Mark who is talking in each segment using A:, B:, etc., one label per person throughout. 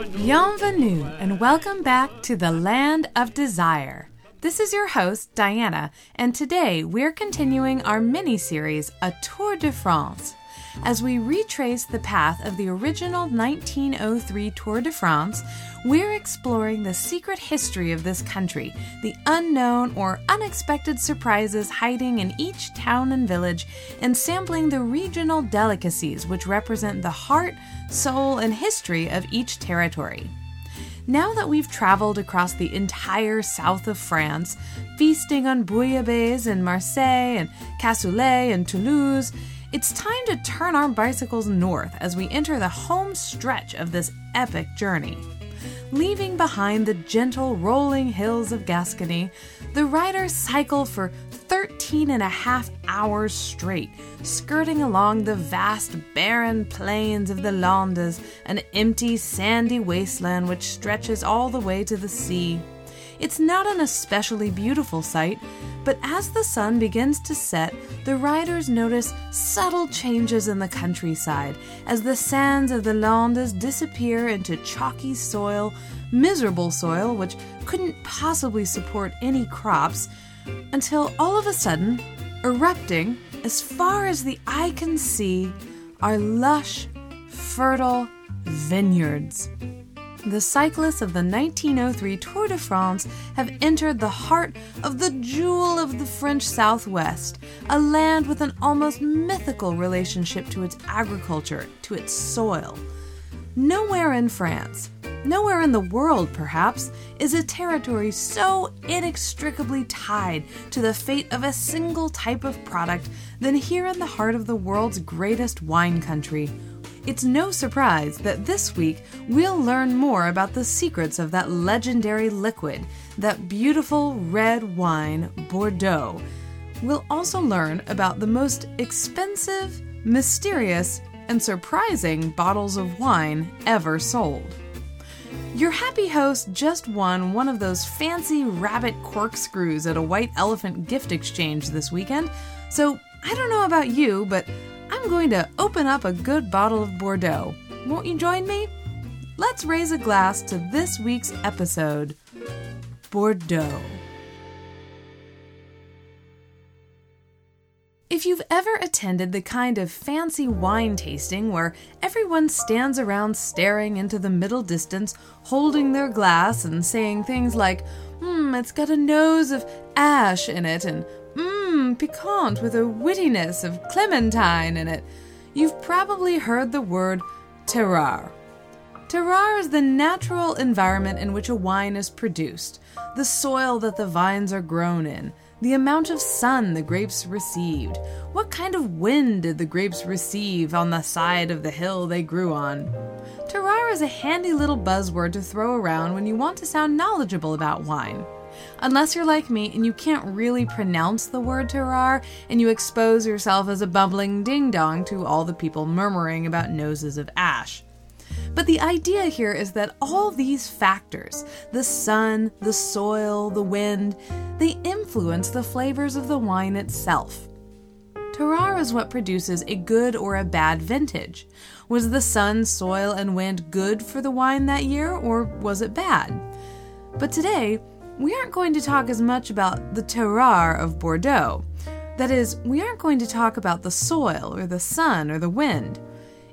A: Bienvenue and welcome back to the Land of Desire. This is your host, Diana, and today we're continuing our mini series, A Tour de France. As we retrace the path of the original 1903 Tour de France, we're exploring the secret history of this country, the unknown or unexpected surprises hiding in each town and village, and sampling the regional delicacies which represent the heart, soul, and history of each territory. Now that we've traveled across the entire south of France, feasting on bouillabaisse in Marseille and cassoulet in Toulouse, it's time to turn our bicycles north as we enter the home stretch of this epic journey. Leaving behind the gentle rolling hills of Gascony, the riders cycle for 13 and a half hours straight, skirting along the vast barren plains of the Landes, an empty sandy wasteland which stretches all the way to the sea. It's not an especially beautiful sight, but as the sun begins to set, the riders notice subtle changes in the countryside as the sands of the Landes disappear into chalky soil, miserable soil which couldn't possibly support any crops, until all of a sudden, erupting as far as the eye can see, are lush, fertile vineyards the cyclists of the 1903 Tour de France have entered the heart of the jewel of the French Southwest, a land with an almost mythical relationship to its agriculture, to its soil. Nowhere in France, nowhere in the world perhaps, is a territory so inextricably tied to the fate of a single type of product than here in the heart of the world's greatest wine country it's no surprise that this week we'll learn more about the secrets of that legendary liquid, that beautiful red wine, Bordeaux. We'll also learn about the most expensive, mysterious, and surprising bottles of wine ever sold. Your happy host just won one of those fancy rabbit corkscrews at a white elephant gift exchange this weekend, so I don't know about you, but I'm going to open up a good bottle of Bordeaux. Won't you join me? Let's raise a glass to this week's episode Bordeaux. If you've ever attended the kind of fancy wine tasting where everyone stands around staring into the middle distance, holding their glass and saying things like, hmm, it's got a nose of ash in it, and mmm, piquant with a wittiness of clementine in it, you've probably heard the word terroir. Terroir is the natural environment in which a wine is produced, the soil that the vines are grown in, the amount of sun the grapes received, what kind of wind did the grapes receive on the side of the hill they grew on. Terroir is a handy little buzzword to throw around when you want to sound knowledgeable about wine. Unless you're like me and you can't really pronounce the word terroir and you expose yourself as a bumbling ding dong to all the people murmuring about noses of ash. But the idea here is that all these factors the sun, the soil, the wind they influence the flavors of the wine itself. Terroir is what produces a good or a bad vintage. Was the sun, soil, and wind good for the wine that year, or was it bad? But today, we aren't going to talk as much about the terroir of Bordeaux. That is, we aren't going to talk about the soil or the sun or the wind.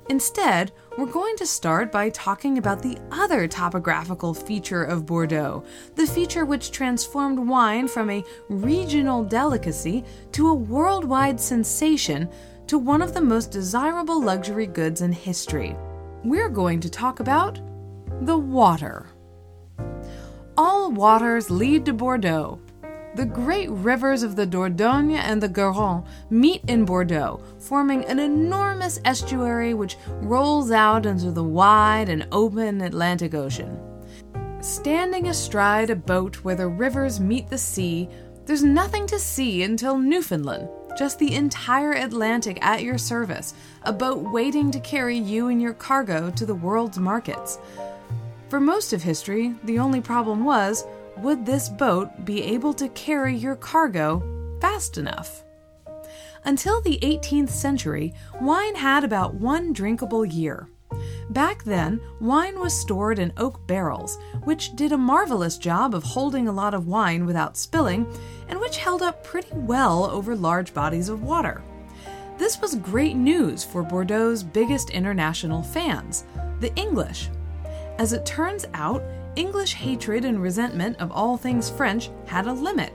A: Instead, we're going to start by talking about the other topographical feature of Bordeaux, the feature which transformed wine from a regional delicacy to a worldwide sensation to one of the most desirable luxury goods in history. We're going to talk about the water all waters lead to Bordeaux. The great rivers of the Dordogne and the Garonne meet in Bordeaux, forming an enormous estuary which rolls out into the wide and open Atlantic Ocean. Standing astride a boat where the rivers meet the sea, there's nothing to see until Newfoundland, just the entire Atlantic at your service, a boat waiting to carry you and your cargo to the world's markets. For most of history, the only problem was would this boat be able to carry your cargo fast enough? Until the 18th century, wine had about one drinkable year. Back then, wine was stored in oak barrels, which did a marvelous job of holding a lot of wine without spilling, and which held up pretty well over large bodies of water. This was great news for Bordeaux's biggest international fans, the English. As it turns out, English hatred and resentment of all things French had a limit,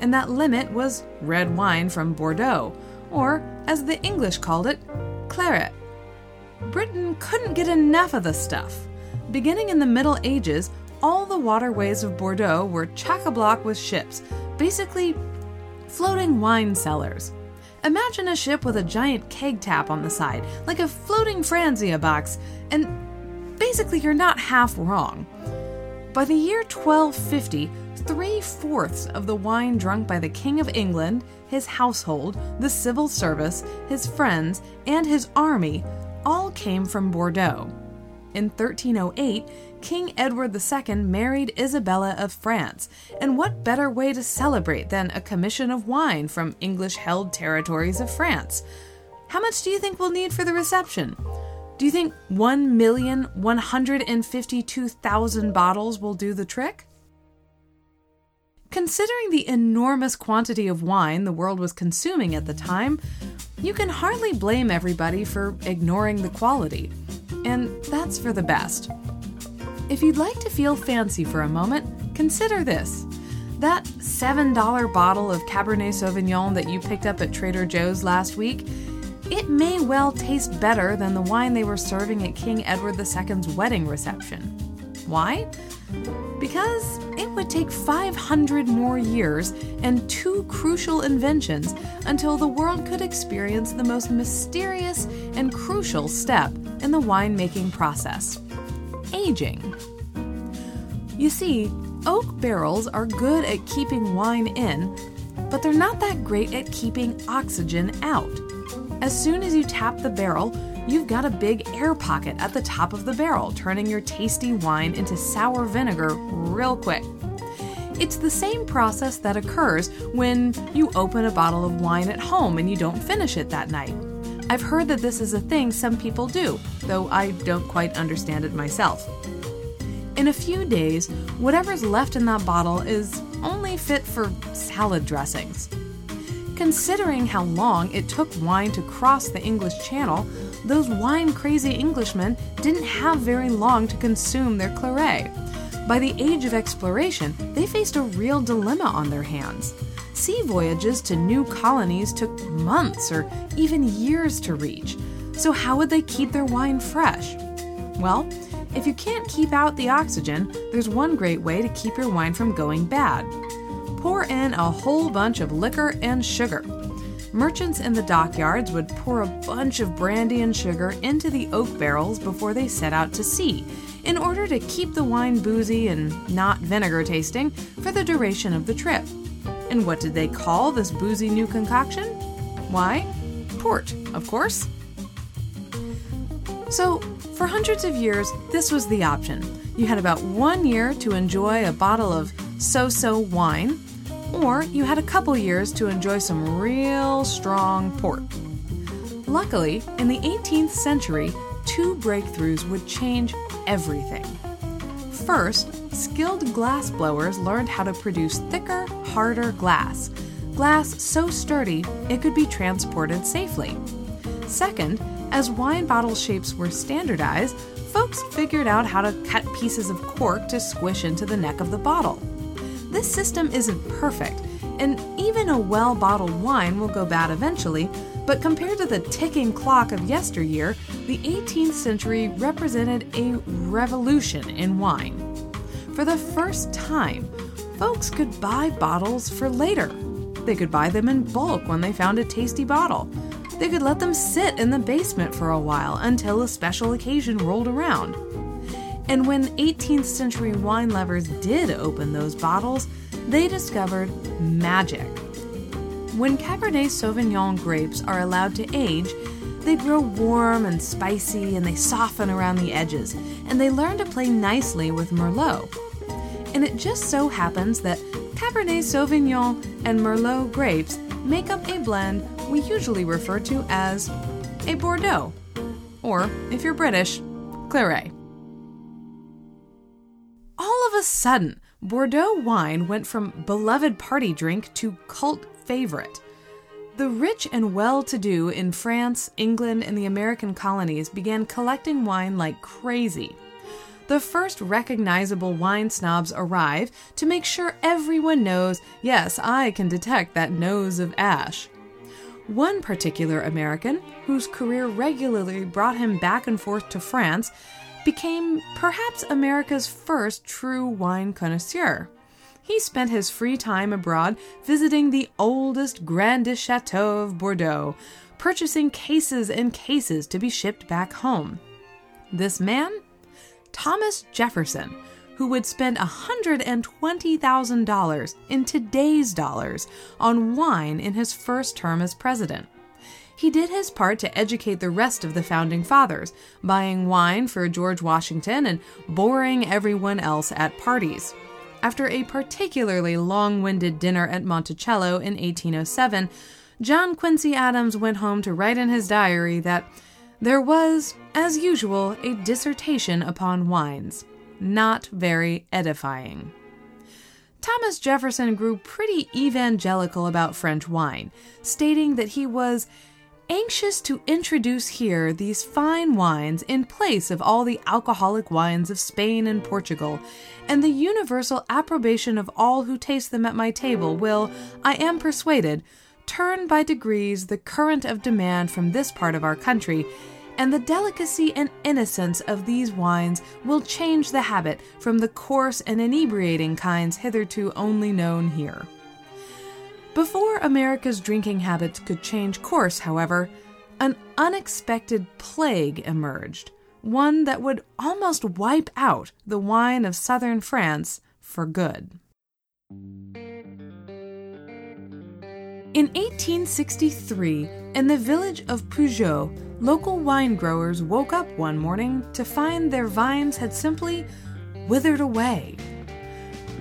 A: and that limit was red wine from Bordeaux, or, as the English called it, claret. Britain couldn't get enough of the stuff. Beginning in the Middle Ages, all the waterways of Bordeaux were chock a block with ships, basically floating wine cellars. Imagine a ship with a giant keg tap on the side, like a floating Franzia box, and basically you're not half wrong. By the year 1250, three fourths of the wine drunk by the King of England, his household, the civil service, his friends, and his army all came from Bordeaux. In 1308, King Edward II married Isabella of France, and what better way to celebrate than a commission of wine from English held territories of France? How much do you think we'll need for the reception? Do you think 1,152,000 bottles will do the trick? Considering the enormous quantity of wine the world was consuming at the time, you can hardly blame everybody for ignoring the quality. And that's for the best. If you'd like to feel fancy for a moment, consider this. That $7 bottle of Cabernet Sauvignon that you picked up at Trader Joe's last week, it may well taste better than the wine they were serving at King Edward II's wedding reception. Why? Because it would take 500 more years and two crucial inventions until the world could experience the most mysterious and crucial step in the winemaking process aging. You see, oak barrels are good at keeping wine in, but they're not that great at keeping oxygen out. As soon as you tap the barrel, you've got a big air pocket at the top of the barrel, turning your tasty wine into sour vinegar real quick. It's the same process that occurs when you open a bottle of wine at home and you don't finish it that night. I've heard that this is a thing some people do, though I don't quite understand it myself. In a few days, whatever's left in that bottle is only fit for salad dressings. Considering how long it took wine to cross the English Channel, those wine crazy Englishmen didn't have very long to consume their claret. By the age of exploration, they faced a real dilemma on their hands. Sea voyages to new colonies took months or even years to reach. So, how would they keep their wine fresh? Well, if you can't keep out the oxygen, there's one great way to keep your wine from going bad. Pour in a whole bunch of liquor and sugar. Merchants in the dockyards would pour a bunch of brandy and sugar into the oak barrels before they set out to sea, in order to keep the wine boozy and not vinegar tasting for the duration of the trip. And what did they call this boozy new concoction? Why, port, of course. So, for hundreds of years, this was the option. You had about one year to enjoy a bottle of so so wine, or you had a couple years to enjoy some real strong port. Luckily, in the 18th century, two breakthroughs would change everything. First, skilled glass blowers learned how to produce thicker, harder glass. Glass so sturdy it could be transported safely. Second, as wine bottle shapes were standardized, folks figured out how to cut pieces of cork to squish into the neck of the bottle. This system isn't perfect, and even a well bottled wine will go bad eventually, but compared to the ticking clock of yesteryear, the 18th century represented a revolution in wine. For the first time, folks could buy bottles for later. They could buy them in bulk when they found a tasty bottle. They could let them sit in the basement for a while until a special occasion rolled around. And when 18th century wine lovers did open those bottles, they discovered magic. When Cabernet Sauvignon grapes are allowed to age, they grow warm and spicy and they soften around the edges, and they learn to play nicely with Merlot. And it just so happens that Cabernet Sauvignon and Merlot grapes make up a blend we usually refer to as a Bordeaux, or if you're British, Claret. Sudden, Bordeaux wine went from beloved party drink to cult favorite. The rich and well to do in France, England, and the American colonies began collecting wine like crazy. The first recognizable wine snobs arrive to make sure everyone knows yes, I can detect that nose of ash. One particular American, whose career regularly brought him back and forth to France, became perhaps America's first true wine connoisseur. He spent his free time abroad visiting the oldest, grandest chateau of Bordeaux, purchasing cases and cases to be shipped back home. This man? Thomas Jefferson, who would spend $120,000 in today's dollars on wine in his first term as president. He did his part to educate the rest of the founding fathers, buying wine for George Washington and boring everyone else at parties. After a particularly long winded dinner at Monticello in 1807, John Quincy Adams went home to write in his diary that there was, as usual, a dissertation upon wines. Not very edifying. Thomas Jefferson grew pretty evangelical about French wine, stating that he was anxious to introduce here these fine wines in place of all the alcoholic wines of Spain and Portugal, and the universal approbation of all who taste them at my table will, I am persuaded, turn by degrees the current of demand from this part of our country, and the delicacy and innocence of these wines will change the habit from the coarse and inebriating kinds hitherto only known here. Before America's drinking habits could change course, however, an unexpected plague emerged, one that would almost wipe out the wine of southern France for good. In 1863, in the village of Pujol, local wine growers woke up one morning to find their vines had simply withered away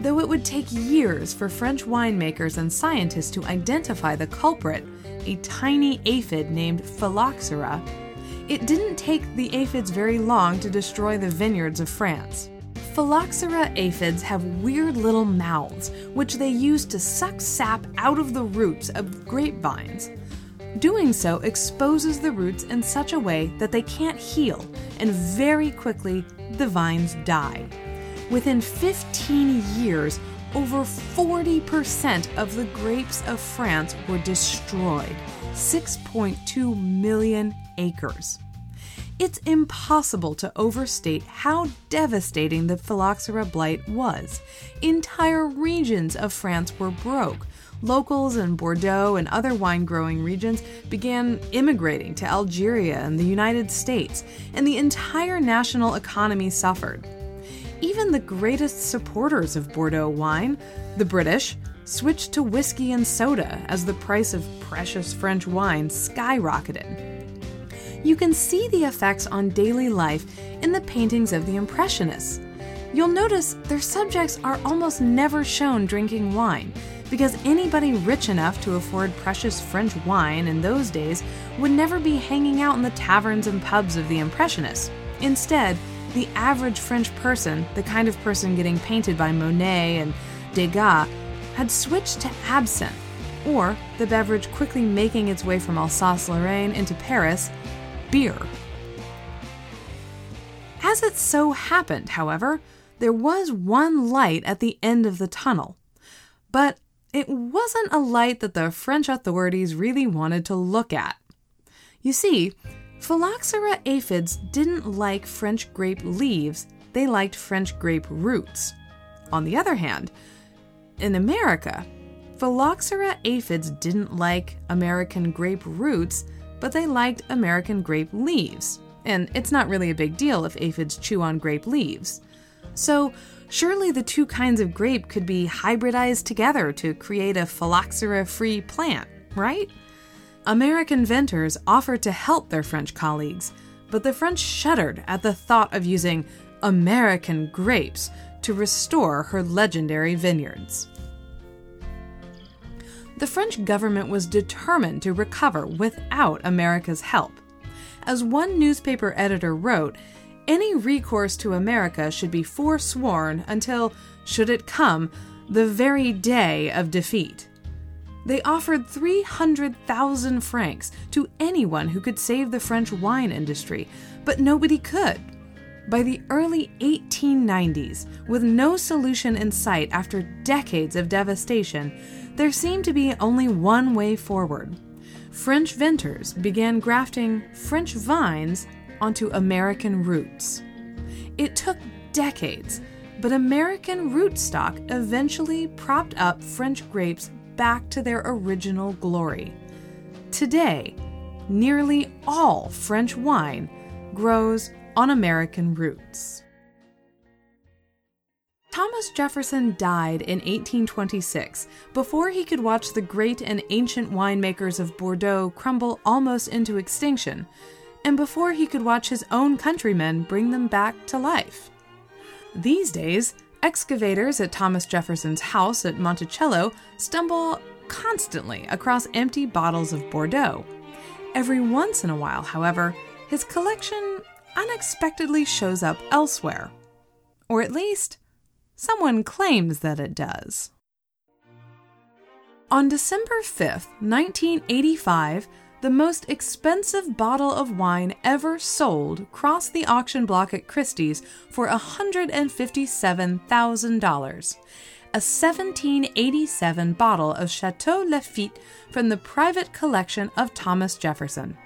A: though it would take years for French winemakers and scientists to identify the culprit, a tiny aphid named Phylloxera, it didn't take the aphids very long to destroy the vineyards of France. Phylloxera aphids have weird little mouths, which they use to suck sap out of the roots of grapevines. Doing so exposes the roots in such a way that they can't heal, and very quickly the vines die. Within 15 years, over 40% of the grapes of France were destroyed 6.2 million acres. It's impossible to overstate how devastating the phylloxera blight was. Entire regions of France were broke. Locals in Bordeaux and other wine growing regions began immigrating to Algeria and the United States, and the entire national economy suffered. Even the greatest supporters of Bordeaux wine, the British, switched to whiskey and soda as the price of precious French wine skyrocketed. You can see the effects on daily life in the paintings of the Impressionists. You'll notice their subjects are almost never shown drinking wine, because anybody rich enough to afford precious French wine in those days would never be hanging out in the taverns and pubs of the Impressionists. Instead, the average French person, the kind of person getting painted by Monet and Degas, had switched to absinthe, or the beverage quickly making its way from Alsace Lorraine into Paris, beer. As it so happened, however, there was one light at the end of the tunnel. But it wasn't a light that the French authorities really wanted to look at. You see, Phylloxera aphids didn't like French grape leaves, they liked French grape roots. On the other hand, in America, Phylloxera aphids didn't like American grape roots, but they liked American grape leaves. And it's not really a big deal if aphids chew on grape leaves. So, surely the two kinds of grape could be hybridized together to create a phylloxera free plant, right? American inventors offered to help their French colleagues, but the French shuddered at the thought of using American grapes to restore her legendary vineyards. The French government was determined to recover without America's help. As one newspaper editor wrote, any recourse to America should be forsworn until, should it come, the very day of defeat. They offered 300,000 francs to anyone who could save the French wine industry, but nobody could. By the early 1890s, with no solution in sight after decades of devastation, there seemed to be only one way forward. French vintners began grafting French vines onto American roots. It took decades, but American rootstock eventually propped up French grapes back to their original glory. Today, nearly all French wine grows on American roots. Thomas Jefferson died in 1826 before he could watch the great and ancient winemakers of Bordeaux crumble almost into extinction, and before he could watch his own countrymen bring them back to life. These days, excavators at Thomas Jefferson's house at Monticello stumble constantly across empty bottles of Bordeaux. Every once in a while, however, his collection unexpectedly shows up elsewhere. Or at least, someone claims that it does. On December 5th, 1985, the most expensive bottle of wine ever sold crossed the auction block at Christie's for $157,000. A 1787 bottle of Chateau Lafite from the private collection of Thomas Jefferson.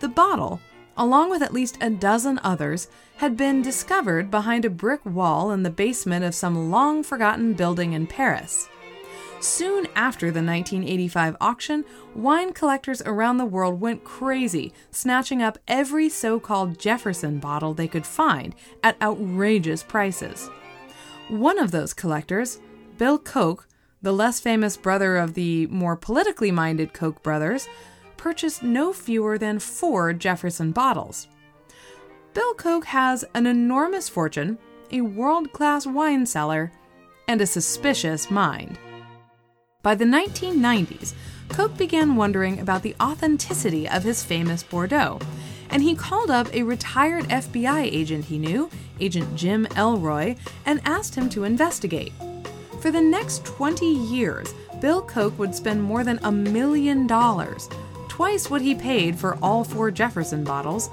A: The bottle, along with at least a dozen others, had been discovered behind a brick wall in the basement of some long forgotten building in Paris. Soon after the 1985 auction, wine collectors around the world went crazy, snatching up every so called Jefferson bottle they could find at outrageous prices. One of those collectors, Bill Koch, the less famous brother of the more politically minded Koch brothers, purchased no fewer than four Jefferson bottles. Bill Koch has an enormous fortune, a world class wine cellar, and a suspicious mind. By the 1990s, Koch began wondering about the authenticity of his famous Bordeaux, and he called up a retired FBI agent he knew, Agent Jim Elroy, and asked him to investigate. For the next 20 years, Bill Koch would spend more than a million dollars, twice what he paid for all four Jefferson bottles,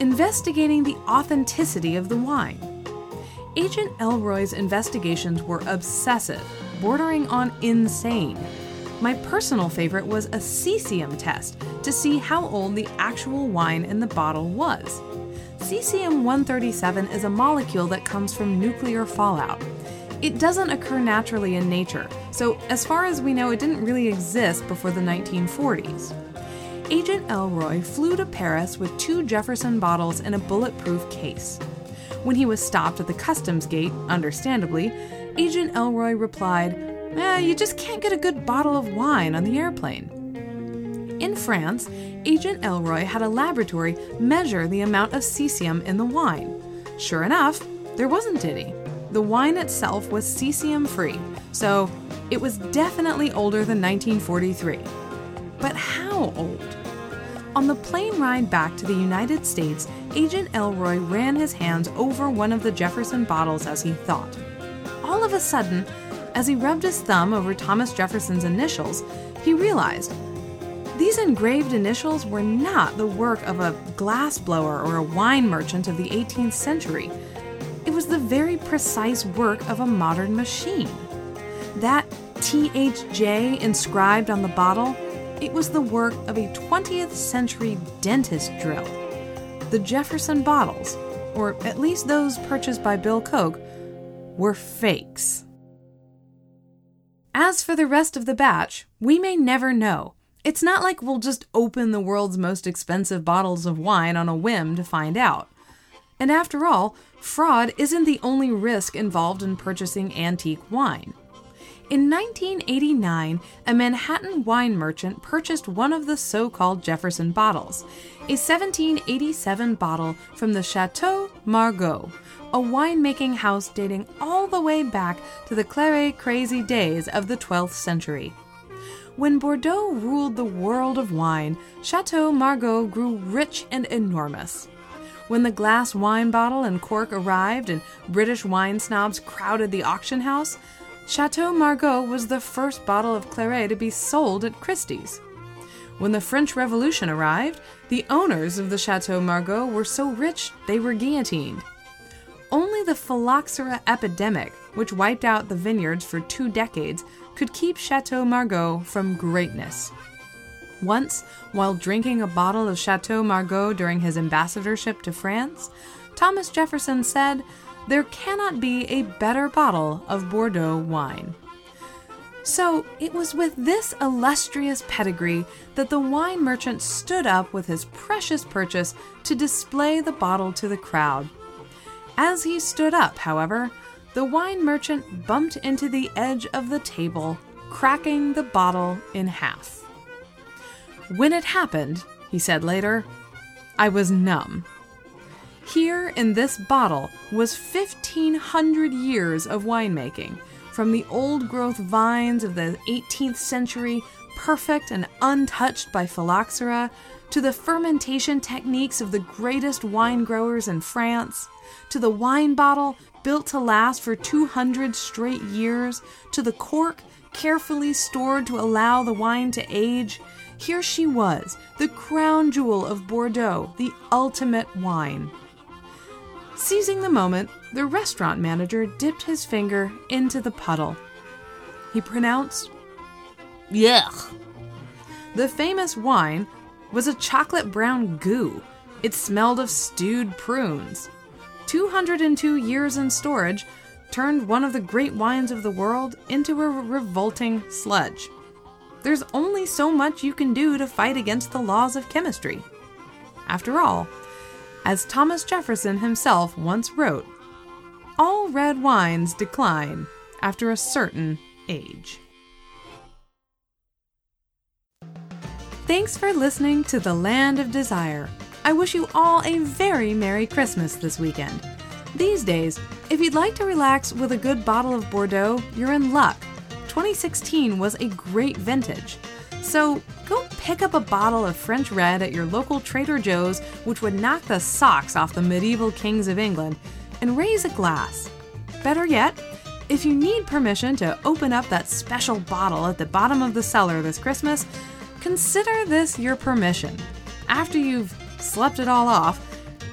A: investigating the authenticity of the wine. Agent Elroy's investigations were obsessive, bordering on insane. My personal favorite was a cesium test to see how old the actual wine in the bottle was. Cesium 137 is a molecule that comes from nuclear fallout. It doesn't occur naturally in nature, so as far as we know, it didn't really exist before the 1940s. Agent Elroy flew to Paris with two Jefferson bottles in a bulletproof case. When he was stopped at the customs gate, understandably, Agent Elroy replied, eh, You just can't get a good bottle of wine on the airplane. In France, Agent Elroy had a laboratory measure the amount of cesium in the wine. Sure enough, there wasn't any. The wine itself was cesium free, so it was definitely older than 1943. But how old? On the plane ride back to the United States, Agent Elroy ran his hands over one of the Jefferson bottles as he thought. Of a sudden, as he rubbed his thumb over Thomas Jefferson's initials, he realized these engraved initials were not the work of a glassblower or a wine merchant of the 18th century. It was the very precise work of a modern machine. That THJ inscribed on the bottle, it was the work of a 20th century dentist drill. The Jefferson bottles, or at least those purchased by Bill Koch, were fakes. As for the rest of the batch, we may never know. It's not like we'll just open the world's most expensive bottles of wine on a whim to find out. And after all, fraud isn't the only risk involved in purchasing antique wine. In 1989, a Manhattan wine merchant purchased one of the so called Jefferson bottles, a 1787 bottle from the Chateau Margaux, a winemaking house dating all the way back to the claret crazy days of the 12th century. When Bordeaux ruled the world of wine, Chateau Margaux grew rich and enormous. when the glass wine bottle and cork arrived and British wine snobs crowded the auction house, Chateau Margaux was the first bottle of claret to be sold at Christie's. When the French Revolution arrived, the owners of the Chateau Margaux were so rich they were guillotined. Only the phylloxera epidemic, which wiped out the vineyards for two decades, could keep Chateau Margaux from greatness. Once, while drinking a bottle of Chateau Margaux during his ambassadorship to France, Thomas Jefferson said, There cannot be a better bottle of Bordeaux wine. So it was with this illustrious pedigree that the wine merchant stood up with his precious purchase to display the bottle to the crowd. As he stood up, however, the wine merchant bumped into the edge of the table, cracking the bottle in half. When it happened, he said later, I was numb. Here in this bottle was 1500 years of winemaking, from the old growth vines of the 18th century, perfect and untouched by phylloxera, to the fermentation techniques of the greatest wine growers in France, to the wine bottle built to last for 200 straight years, to the cork carefully stored to allow the wine to age, here she was, the crown jewel of Bordeaux, the ultimate wine. Seizing the moment, the restaurant manager dipped his finger into the puddle. He pronounced, Yuck. The famous wine was a chocolate brown goo. It smelled of stewed prunes. 202 years in storage turned one of the great wines of the world into a revolting sludge. There's only so much you can do to fight against the laws of chemistry. After all, as Thomas Jefferson himself once wrote, all red wines decline after a certain age. Thanks for listening to The Land of Desire. I wish you all a very Merry Christmas this weekend. These days, if you'd like to relax with a good bottle of Bordeaux, you're in luck 2016 was a great vintage. So go pick up a bottle of French Red at your local Trader Joe's, which would knock the socks off the medieval kings of England, and raise a glass. Better yet, if you need permission to open up that special bottle at the bottom of the cellar this Christmas, consider this your permission. After you've slept it all off,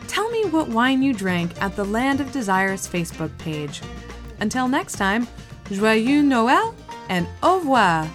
A: tell me what wine you drank at the Land of Desires Facebook page. Until next time, Joyeux Noël and au revoir!